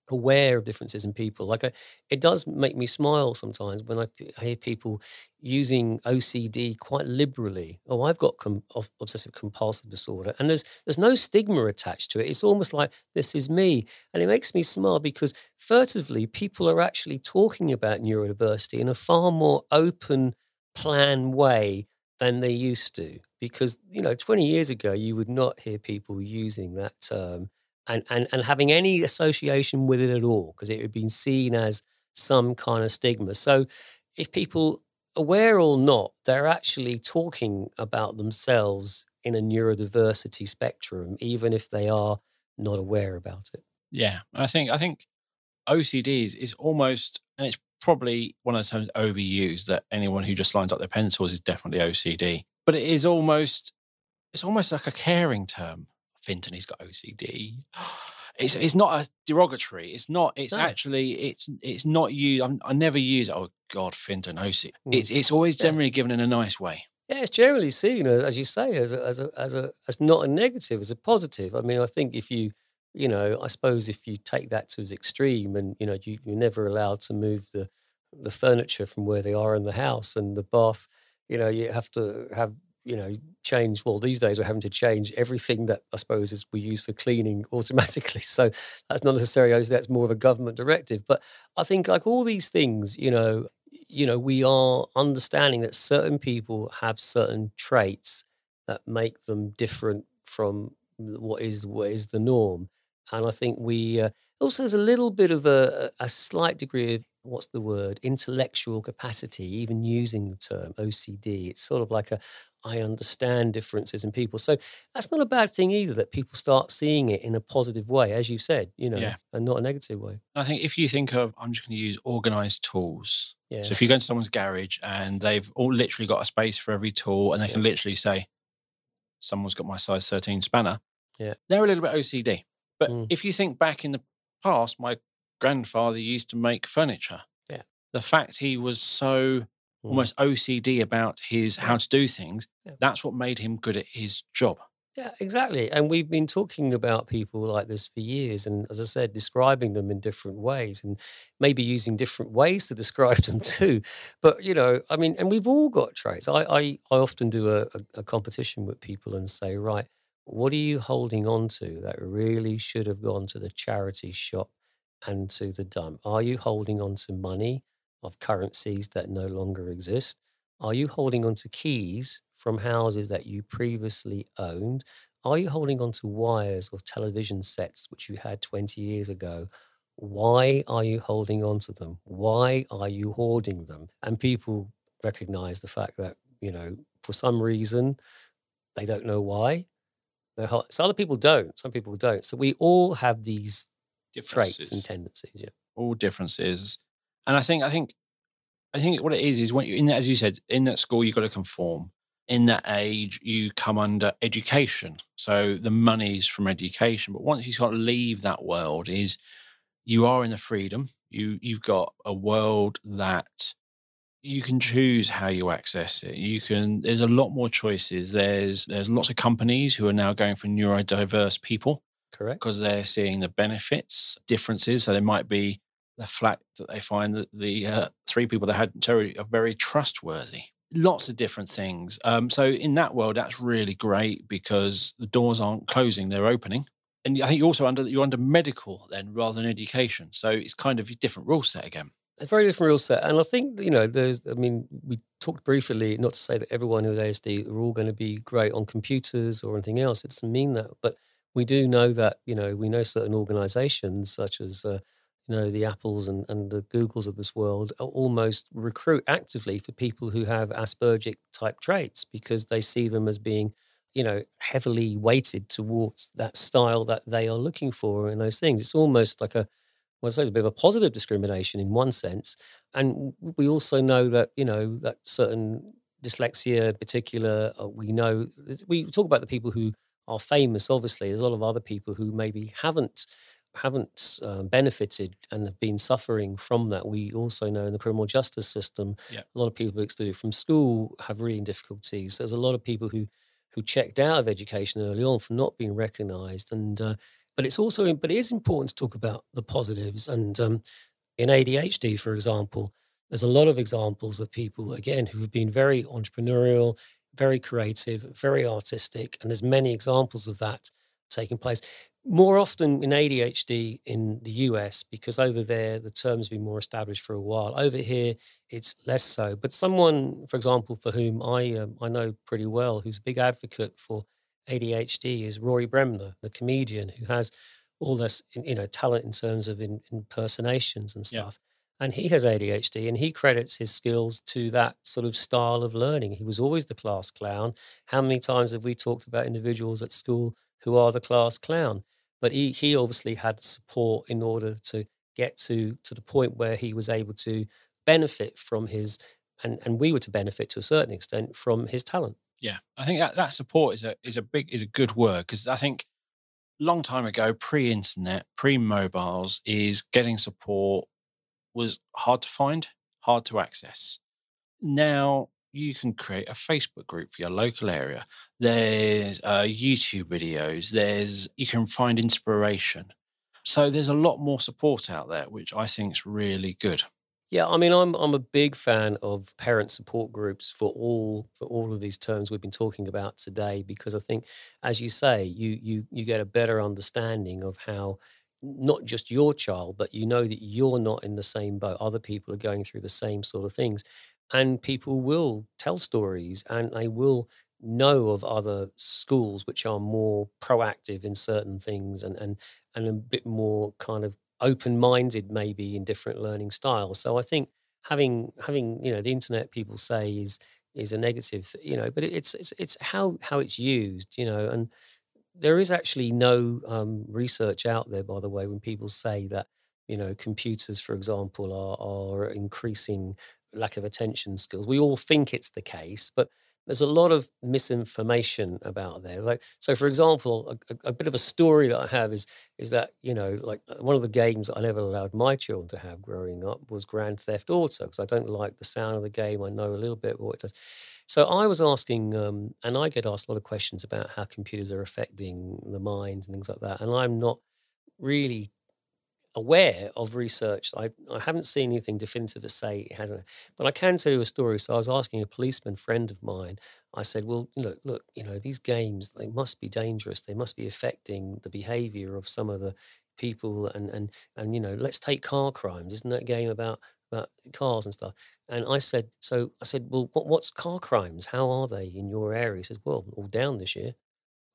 aware of differences in people. Like I, it does make me smile sometimes when I hear people using OCD quite liberally. Oh, I've got com- obsessive compulsive disorder, and there's there's no stigma attached to it. It's almost like this is me, and it makes me smile because furtively people are actually talking about neurodiversity in a far more open, plan way than they used to. Because you know, 20 years ago, you would not hear people using that term and, and, and having any association with it at all, because it had been seen as some kind of stigma. So if people, aware or not, they're actually talking about themselves in a neurodiversity spectrum, even if they are not aware about it. Yeah, And I think I think OCD is, is almost, and it's probably one of the terms overused that anyone who just lines up their pencils is definitely OCD. But it is almost, it's almost like a caring term. Fintan, he's got OCD. It's it's not a derogatory. It's not. It's No. actually it's it's not used. I'm, I never use. Oh God, Fintan OCD. Mm. It's it's always Yeah. generally given in a nice way. Yeah, it's generally seen as, as you say, as a, as a, as a, as not a negative, as a positive. I mean, I think if you, you know, I suppose if you take that to its extreme, and you know, you, you're never allowed to move the, the furniture from where they are in the house, and the bath, you know, you have to have, you know, change. Well, these days we're having to change everything that I suppose is we use for cleaning automatically. So that's not necessarily that's more of a government directive. But I think like all these things, you know, you know, we are understanding that certain people have certain traits that make them different from what is what is the norm. And I think we uh, also there's a little bit of a, a a slight degree of what's the word intellectual capacity, even using the term OCD. It's sort of like a I understand differences in people. So that's not a bad thing either. That people start seeing it in a positive way, as you said, you know, Yeah. and not a negative way. I think if you think of, I'm just going to use organized tools. Yeah. So if you go into someone's garage and they've all literally got a space for every tool and they can literally say, someone's got my size 13 spanner. Yeah. They're a little bit OCD. But Mm. if you think back in the past, my grandfather used to make furniture. Yeah. The fact he was so Mm. almost OCD about his how to do things, Yeah. that's what made him good at his job. Yeah, exactly. And we've been talking about people like this for years. And as I said, describing them in different ways and maybe using different ways to describe them too. But, you know, I mean, and we've all got traits. I, I, I often do a, a, a competition with people and say, right, what are you holding on to that really should have gone to the charity shop and to the dump? Are you holding on to money of currencies that no longer exist? Are you holding on to keys from houses that you previously owned? Are you holding on to wires of television sets which you had 20 years ago? Why are you holding on to them? Why are you hoarding them? And people recognize the fact that, you know, for some reason, they don't know why. They're So other people don't. Some people don't. So we all have these traits and tendencies. Yeah. all differences. And I think I think I think what it is is when you in that, as you said, in that school you've got to conform. In that age, you come under education. So the money's from education. But once you sort of leave that world, is you are in the freedom. You you've got a world that you can choose how you access it. You can there's a lot more choices. There's there's lots of companies who are now going for neurodiverse people Correct. because they're seeing the benefits differences. So there might be the fact that they find that the uh, three people they had territory are very trustworthy. Lots of different things. Um, so in that world, that's really great because the doors aren't closing; they're opening. And I think you're also under you're under medical then rather than education. So it's kind of a different rule set again. It's a very different rule set. And I think, you know, there's, I mean, we talked briefly, not to say that everyone with ASD are all going to be great on computers or anything else. It doesn't mean that. But we do know that, you know, we know certain organizations such as, uh, you know, the Apples and, and the Googles of this world are almost recruit actively for people who have Aspergic type traits because they see them as being, you know, heavily weighted towards that style that they are looking for in those things. It's almost like a, well, it's a bit of a positive discrimination in one sense. And we also know that, you know, that certain dyslexia in particular, uh, we know we talk about the people who are famous. Obviously, there's a lot of other people who maybe haven't haven't uh, benefited and have been suffering from that. We also know in the criminal justice system, yeah. a lot of people who excluded from school have reading difficulties. There's a lot of people who who checked out of education early on for not being recognised, and uh, but it's also but it is important to talk about the positives. And um, in ADHD, for example, there's a lot of examples of people again who have been very entrepreneurial, very creative, very artistic, and there's many examples of that taking place more often in ADHD in the US because over there the term's been more established for a while. Over here it's less so. But someone, for example, for whom I um, I know pretty well, who's a big advocate for ADHD, is Rory Bremner, the comedian who has all this you know talent in terms of in, impersonations and stuff. Yeah. And he has ADHD, and he credits his skills to that sort of style of learning. He was always the class clown. How many times have we talked about individuals at school who are the class clown? but he he obviously had support in order to get to to the point where he was able to benefit from his and and we were to benefit to a certain extent from his talent. Yeah, I think that that support is a is a big is a good word because I think long time ago, pre-internet, pre-mobiles, is getting support was hard to find, hard to access. Now you can create a Facebook group for your local area. There's uh, YouTube videos. There's you can find inspiration. So there's a lot more support out there, which I think is really good. Yeah, I mean, I'm I'm a big fan of parent support groups for all for all of these terms we've been talking about today, because I think, as you say, you you you get a better understanding of how not just your child, but you know that you're not in the same boat. Other people are going through the same sort of things and people will tell stories and they will know of other schools which are more proactive in certain things and and and a bit more kind of open-minded maybe in different learning styles so i think having having you know the internet people say is is a negative you know but it's it's it's how how it's used you know and there is actually no um, research out there by the way when people say that you know computers for example are are increasing lack of attention skills. We all think it's the case, but there's a lot of misinformation about there. Like, so for example, a, a, bit of a story that I have is is that you know, like uh, one of the games I never allowed my children to have growing up was Grand Theft Auto because I don't like the sound of the game. I know a little bit what it does. So I was asking, um, and I get asked a lot of questions about how computers are affecting the minds and things like that, and I'm not really aware of research. I, I haven't seen anything definitive to say it hasn't, but I can tell you a story. So I was asking a policeman friend of mine. I said, "Well, look, look, you know, these games they must be dangerous. They must be affecting the behaviour of some of the people, and and and you know, let's take car crimes. Isn't that game about about cars and stuff?" And I said, "So I said, well, what, what's car crimes? How are they in your area?" He says, "Well, all down this year."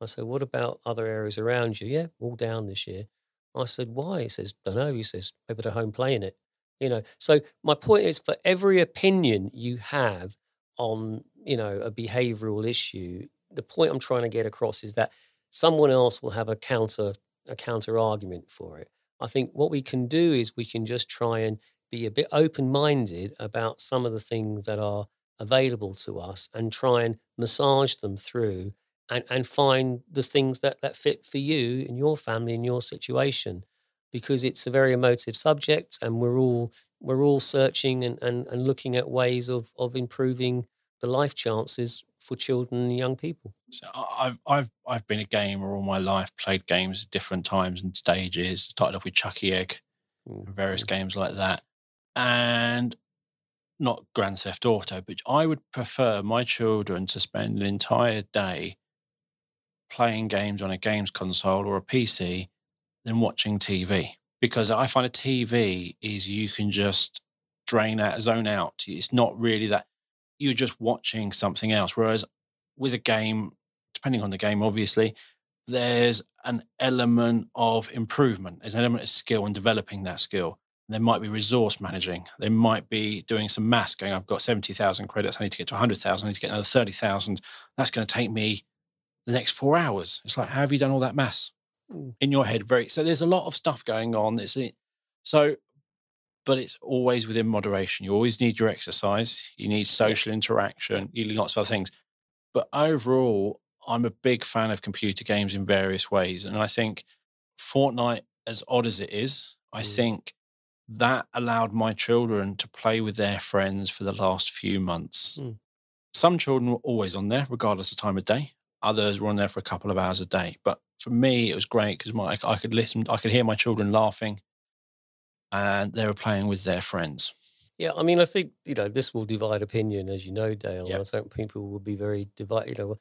I said, "What about other areas around you?" Yeah, all down this year. I said, why? He says, don't know. He says, people at home playing it. You know, so my point is for every opinion you have on, you know, a behavioral issue, the point I'm trying to get across is that someone else will have a counter a counter argument for it. I think what we can do is we can just try and be a bit open minded about some of the things that are available to us and try and massage them through and, and find the things that, that fit for you and your family and your situation because it's a very emotive subject and we're all we're all searching and, and, and looking at ways of, of improving the life chances for children and young people. So I've I've I've been a gamer all my life, played games at different times and stages. Started off with Chuckie Egg mm, and various games like that. And not Grand Theft Auto, but I would prefer my children to spend an entire day playing games on a games console or a PC than watching TV because I find a TV is you can just drain out, zone out. It's not really that you're just watching something else. Whereas with a game, depending on the game, obviously, there's an element of improvement. There's an element of skill and developing that skill. There might be resource managing. They might be doing some maths, going, I've got 70,000 credits. I need to get to 100,000. I need to get another 30,000. That's going to take me the next four hours. It's like, how have you done all that maths in your head? Very so. There's a lot of stuff going on. It's so but it's always within moderation. You always need your exercise, you need social interaction, you need lots of other things. But overall, I'm a big fan of computer games in various ways. And I think Fortnite, as odd as it is, I mm. think that allowed my children to play with their friends for the last few months. Mm. Some children were always on there, regardless of time of day. Others were on there for a couple of hours a day. But for me, it was great because I could listen, I could hear my children laughing and they were playing with their friends. Yeah, I mean, I think, you know, this will divide opinion, as you know, Dale. Yep. I think people will be very divided. You know,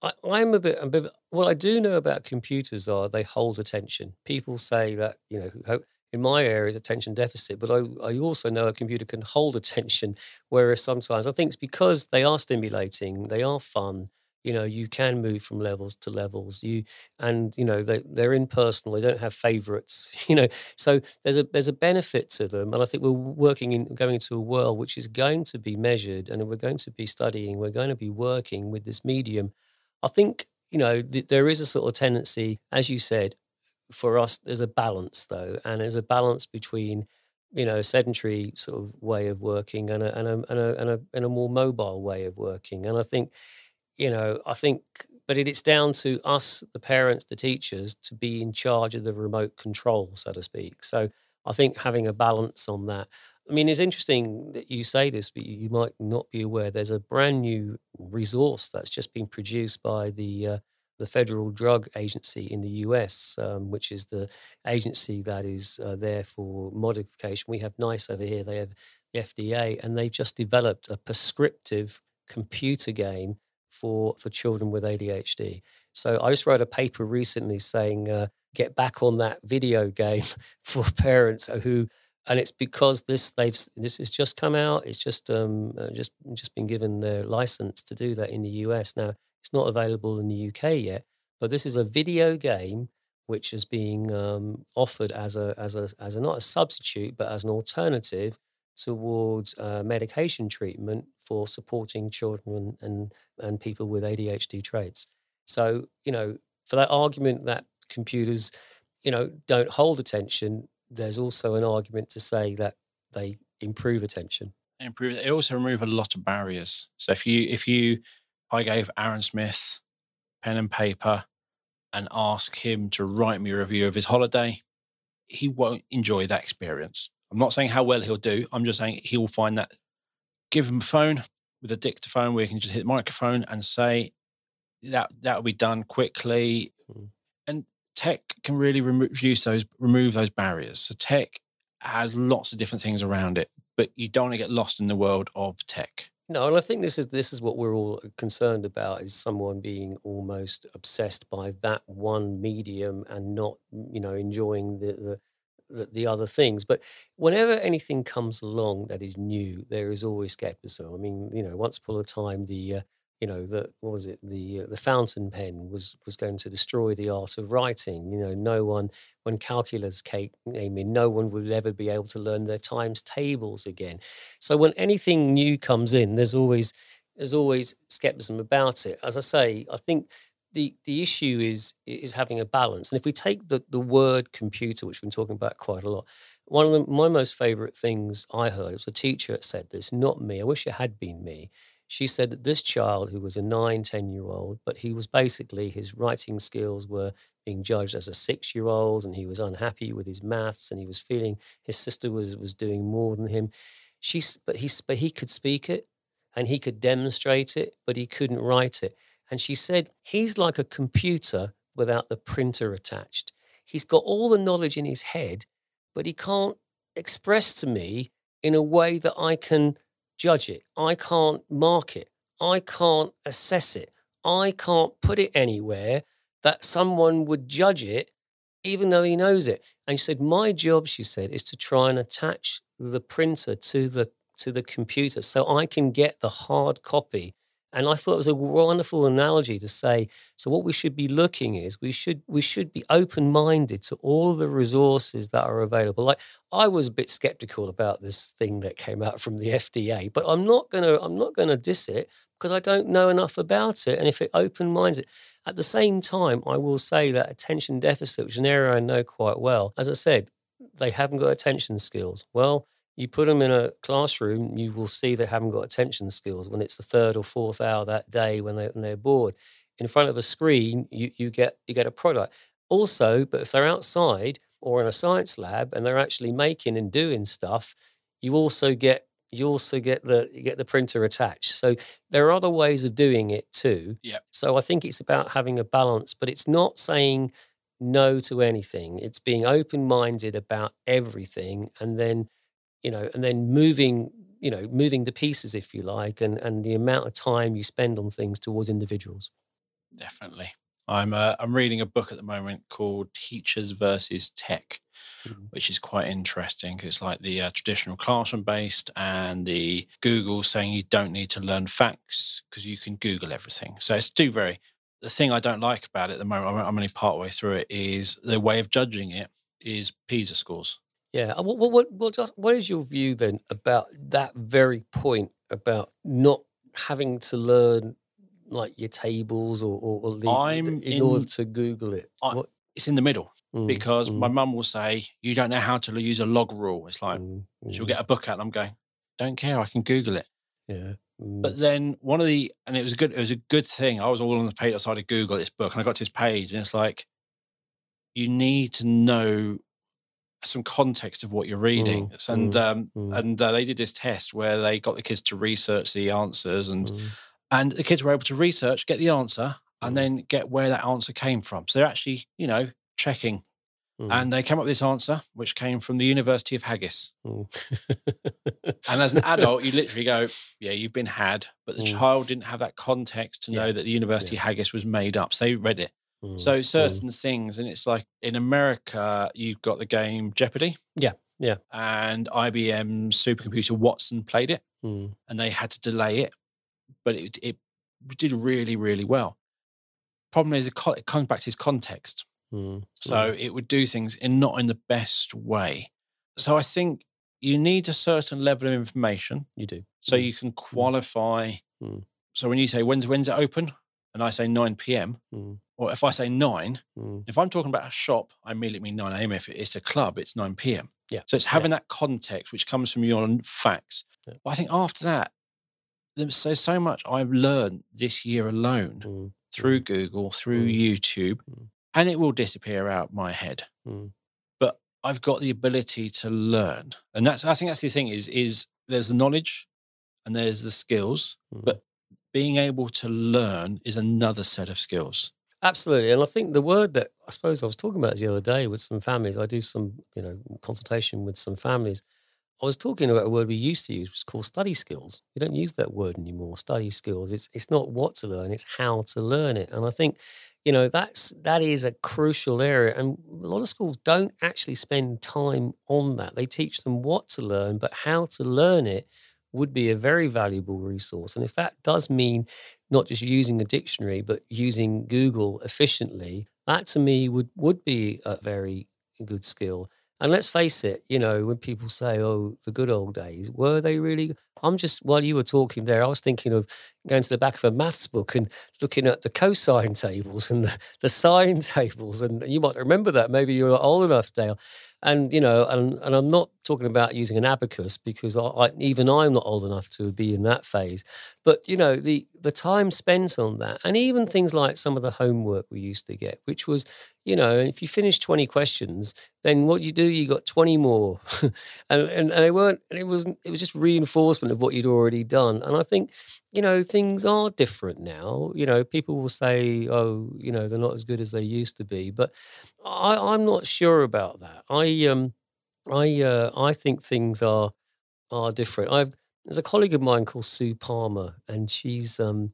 I, I'm a bit, a bit, what I do know about computers are they hold attention. People say that, you know, in my area is attention deficit, but I, I also know a computer can hold attention, whereas sometimes I think it's because they are stimulating, they are fun. You know, you can move from levels to levels. You and you know they they're impersonal. They don't have favorites. You know, so there's a there's a benefit to them, and I think we're working in going into a world which is going to be measured, and we're going to be studying. We're going to be working with this medium. I think you know th- there is a sort of tendency, as you said, for us, there's a balance though, and there's a balance between you know a sedentary sort of way of working and a and a and a and a, and a more mobile way of working. And I think you know I think, but it, it's down to us, the parents, the teachers, to be in charge of the remote control, so to speak. So I think having a balance on that. I mean, it's interesting that you say this, but you might not be aware. There's a brand new resource that's just been produced by the uh, the Federal Drug Agency in the US, um, which is the agency that is uh, there for modification. We have NICE over here, they have the FDA, and they've just developed a prescriptive computer game for, for children with ADHD. So I just wrote a paper recently saying, uh, get back on that video game for parents who and it's because this they've this has just come out. It's just um uh, just just been given the license to do that in the US now. It's not available in the UK yet, but this is a video game which is being um, offered as a as a as a not a substitute but as an alternative towards uh, medication treatment for supporting children and and people with ADHD traits. So you know, for that argument that computers, you know, don't hold attention, there's also an argument to say that they improve attention. They improve. They also remove a lot of barriers. So if you if you I gave Arran Smith pen and paper and ask him to write me a review of his holiday, he won't enjoy that experience. I'm not saying how well he'll do. I'm just saying he will find that give him a phone with a dictaphone where you can just hit the microphone and say that that will be done quickly. Mm. And tech can really reduce those, remove those barriers. So tech has lots of different things around it, but you don't want to get lost in the world of tech. No, and I think this is this is what we're all concerned about: is someone being almost obsessed by that one medium and not, you know, enjoying the the the, the other things. But whenever anything comes along that is new, there is always skepticism. I mean, you know, once upon a time, the uh, you know the what was it? The uh, the fountain pen was was going to destroy the art of writing you know no one when calculus came in no one would ever be able to learn their times tables again. So when anything new comes in there's always there's always skepticism about it. As i say i think the the issue is is having a balance. And if we take the the word computer which we've been talking about quite a lot one of the, my most favorite things i heard it was a teacher that said this not me. I wish it had been me she said that this child, who was a nine, 10 year old, but he was basically, his writing skills were being judged as a six year old, and he was unhappy with his maths, and he was feeling his sister was, was doing more than him. She, but, he, but he could speak it and he could demonstrate it, but he couldn't write it. And she said, he's like a computer without the printer attached. He's got all the knowledge in his head, but he can't express to me in a way that I can judge it. I can't mark it. I can't assess it. I can't put it anywhere that someone would judge it, even though he knows it. And she said, My job, she said, is to try and attach the printer to the to the computer so I can get the hard copy and I thought it was a wonderful analogy to say, so what we should be looking is we should we should be open-minded to all the resources that are available. Like I was a bit skeptical about this thing that came out from the FDA, but I'm not gonna I'm not gonna diss it because I don't know enough about it. And if it open minds it, at the same time, I will say that attention deficit, which an area I know quite well, as I said, they haven't got attention skills. Well, You put them in a classroom, you will see they haven't got attention skills when it's the third or fourth hour that day when, they, when they're bored. In front of a screen, you, you, get, you get a product. Also, but if they're outside or in a science lab and they're actually making and doing stuff, you also get you also get the you get the printer attached. So there are other ways of doing it too. Yeah. So I think it's about having a balance, but it's not saying no to anything. It's being open minded about everything, and then you know, and then moving you know moving the pieces if you like, and and the amount of time you spend on things towards individuals. Definitely. I'm uh, I'm reading a book at the moment called Teachers versus Tech, mm-hmm. which is quite interesting. It's like the uh, traditional classroom based and the Google saying you don't need to learn facts because you can Google everything. So it's two very. The thing I don't like about it at the moment, I'm only part way through it, is the way of judging it is PISA scores. Yeah. What, what, what, just, what is your view then about that very point about not having to learn like your tables or, or, or the, I'm in, in, order to Google it? I, it's in the middle mm, because mm. my mum will say, You don't know how to use a log rule. It's like, mm, she'll mm. get a book out and I'm going, Don't care, I can Google it. Yeah. But mm. then one of the, and it was a good, it was a good thing. I was all on the page outside of Google this book and I got to this page and it's like, you need to know some context of what you're reading. Mm, and um, and uh, they did this test where they got the kids to research the answers and and the kids were able to research, get the answer, and mm. then get where that answer came from. So they're actually, you know, checking. Mm. And they came up with this answer, which came from the University of Haggis. Mm. and as an adult, you literally go, Yeah, you've been had. But the mm. child didn't have that context to yeah. know that the University yeah. of Haggis was made up. So they read it. Mm. So mm. certain things, and it's like in America, you've got the game Jeopardy. Yeah. Yeah. And IBM supercomputer Watson played it. And they had to delay it but it, it did really, really well. Problem is, it comes back to his context. Mm. So mm. it would do things in not in the best way. So I think you need a certain level of information. You do. So mm. you can mm. qualify. Mm. So when you say when's when's it open, and I say nine p.m. Mm. or if I say nine, if I'm talking about a shop, I immediately mean nine a.m. If it's a club, it's nine p.m. Yeah. So it's having yeah. that context which comes from your facts. Yeah. But I think after that, there's so, so much I've learned this year alone mm. through mm. Google, through mm. YouTube, mm. and it will disappear out my head. Mm. But I've got the ability to learn, and that's I think that's the thing is is there's the knowledge and there's the skills, mm. but being able to learn is another set of skills. Absolutely, and I think the word that I suppose I was talking about the other day with some families, I do some you know consultation with some families I was talking about a word we used to use, which is called study skills. We don't use that word anymore. Study skills. It's it's not what to learn; it's how to learn it. And I think, you know, that's that is a crucial area. And a lot of schools don't actually spend time on that. They teach them what to learn, but how to learn it would be a very valuable resource. And if that does mean not just using a dictionary, but using Google efficiently, that to me would would be a very good skill. And let's face it, you know, when people say, oh, the good old days, were they really? I'm just, while you were talking there, I was thinking of going to the back of a maths book and looking at the cosine tables and the, the sine tables. And you might remember that. Maybe you're old enough, Dale. And, you know, and, and I'm not talking about using an abacus because I, I, even I'm not old enough to be in that phase. But, you know, the, the time spent on that, and even things like some of the homework we used to get, which was, you know, if you finish 20 questions, then what you do, you got 20 more. and, and, and they weren't, and it wasn't, it was just reinforcement of what you'd already done. And I think, you know, things are different now. You know, people will say, oh, you know, they're not as good as they used to be. But I, I'm not sure about that. I, um, I, uh, I think things are, are different. I've, there's a colleague of mine called Sue Palmer, and she's, um,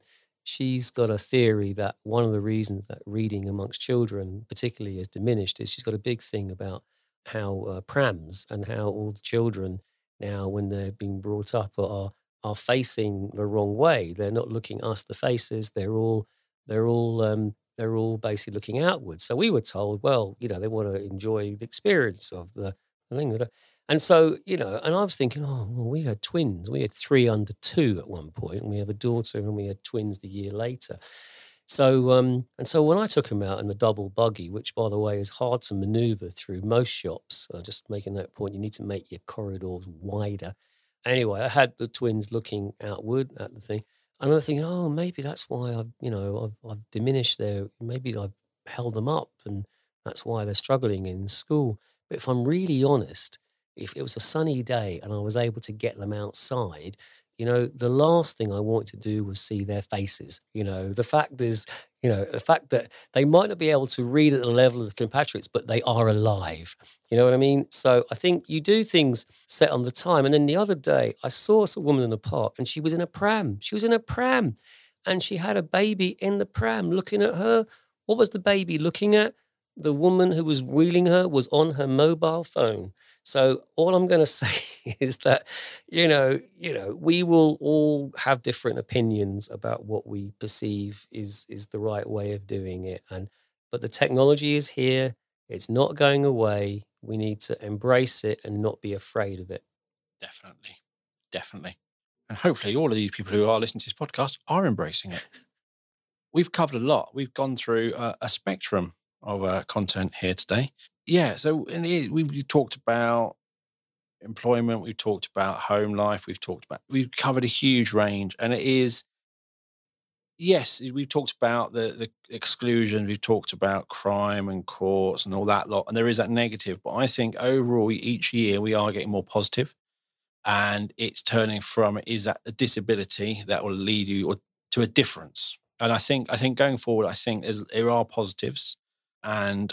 she's got a theory that one of the reasons that reading amongst children particularly has diminished is she's got a big thing about how uh, prams and how all the children now when they're being brought up are are facing the wrong way. They're not looking us the faces. They're all they're all um, they're all basically looking outwards. So we were told well you know they want to enjoy the experience of the, the thing and so, you know, and I was thinking, oh, well, we had twins. We had three under two at one point, and we have a daughter, and we had twins the year later. So, um, and so when I took him out in the double buggy, which by the way is hard to maneuver through most shops, uh, just making that point, you need to make your corridors wider. Anyway, I had the twins looking outward at the thing. And I remember thinking, oh, maybe that's why I've, you know, I've, I've diminished their, maybe I've held them up and that's why they're struggling in school. But if I'm really honest, if it was a sunny day and I was able to get them outside, you know, the last thing I wanted to do was see their faces. You know, the fact is, you know, the fact that they might not be able to read at the level of the compatriots, but they are alive. You know what I mean? So I think you do things set on the time. And then the other day, I saw a woman in the park and she was in a pram. She was in a pram and she had a baby in the pram looking at her. What was the baby looking at? The woman who was wheeling her was on her mobile phone. So all I'm going to say is that you know, you know, we will all have different opinions about what we perceive is is the right way of doing it and but the technology is here. It's not going away. We need to embrace it and not be afraid of it. Definitely. Definitely. And hopefully all of these people who are listening to this podcast are embracing it. We've covered a lot. We've gone through a, a spectrum of uh, content here today yeah, so we've, we've talked about employment, we've talked about home life, we've talked about we've covered a huge range, and it is yes, we've talked about the the exclusion, we've talked about crime and courts and all that lot, and there is that negative, but I think overall each year we are getting more positive, and it's turning from is that a disability that will lead you or to a difference, and I think I think going forward, I think there are positives, and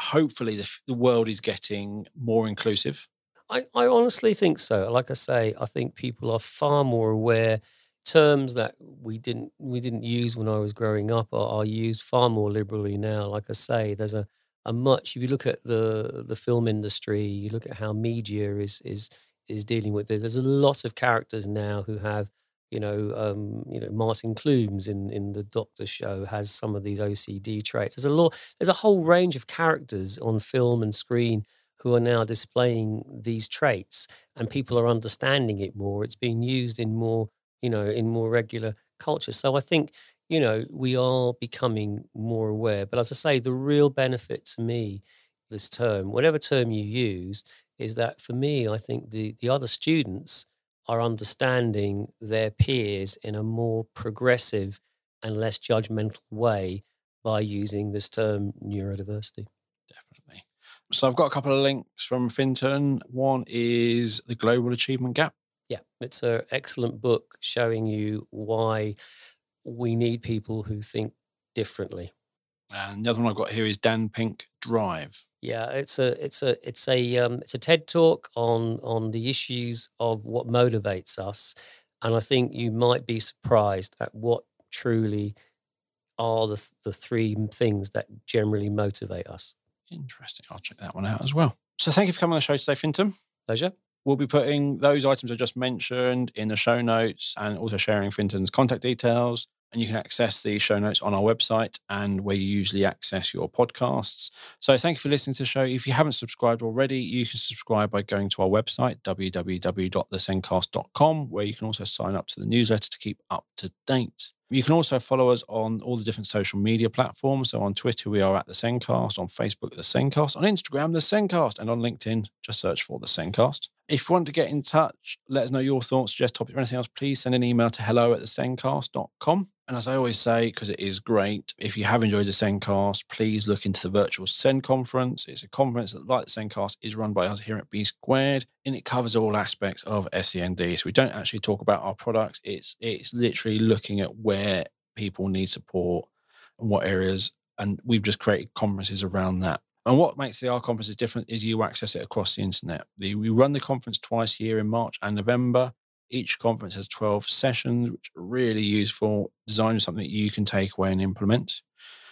hopefully the, the world is getting more inclusive? I, I honestly think so. Like I say, I think people are far more aware. Terms that we didn't we didn't use when I was growing up are, are used far more liberally now. Like I say, there's a a much. If you look at the the film industry, you look at how media is is is dealing with it. There's a lot of characters now who have you know, um, you know, Martin Clunes in in the Doctor Show has some of these OCD traits. There's a lot. There's a whole range of characters on film and screen who are now displaying these traits, and people are understanding it more. It's being used in more, you know, in more regular culture. So I think, you know, we are becoming more aware. But as I say, the real benefit to me, this term, whatever term you use, is that for me, I think the the other students are understanding their peers in a more progressive and less judgmental way by using this term neurodiversity. Definitely. So I've got a couple of links from Fintan. One is the Global Achievement Gap. Yeah, it's an excellent book showing you why we need people who think differently. And the other one I've got here is Dan Pink Drive. Yeah, it's a it's a it's a um, it's a TED talk on on the issues of what motivates us, and I think you might be surprised at what truly are the the three things that generally motivate us. Interesting. I'll check that one out as well. So thank you for coming on the show today, Fintan. Pleasure. We'll be putting those items I just mentioned in the show notes and also sharing Fintan's contact details and you can access the show notes on our website and where you usually access your podcasts. So thank you for listening to the show. If you haven't subscribed already, you can subscribe by going to our website, www.thesendcast.com, where you can also sign up to the newsletter to keep up to date. You can also follow us on all the different social media platforms. So on Twitter, we are at the Sendcast, on Facebook, the Sendcast, on Instagram, the Sendcast, and on LinkedIn, just search for the Sendcast. If you want to get in touch, let us know your thoughts, suggest topics, or anything else, please send an email to hello at thesendcast.com. And as I always say, because it is great, if you have enjoyed the Sendcast, please look into the virtual Send conference. It's a conference that, like the Sendcast, is run by us here at B Squared, and it covers all aspects of SEND. So we don't actually talk about our products. It's it's literally looking at where people need support and what areas, and we've just created conferences around that. And what makes the R conferences different is you access it across the internet. The, we run the conference twice a year in March and November. Each conference has 12 sessions, which are really useful, designed something you can take away and implement.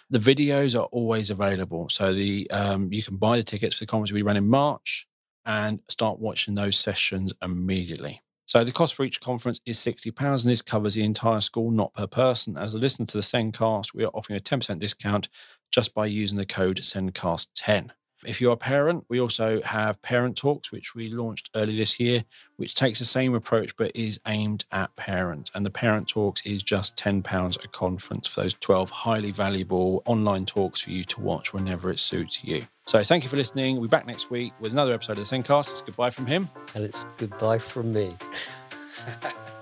The videos are always available. So the um, you can buy the tickets for the conference we run in March and start watching those sessions immediately. So the cost for each conference is £60 and this covers the entire school, not per person. As a listener to the Sendcast, we are offering a 10% discount just by using the code SENDCAST10. If you're a parent, we also have Parent Talks, which we launched early this year, which takes the same approach but is aimed at parents. And the Parent Talks is just £10 a conference for those 12 highly valuable online talks for you to watch whenever it suits you. So thank you for listening. We'll be back next week with another episode of the Sendcast. It's goodbye from him. And it's goodbye from me.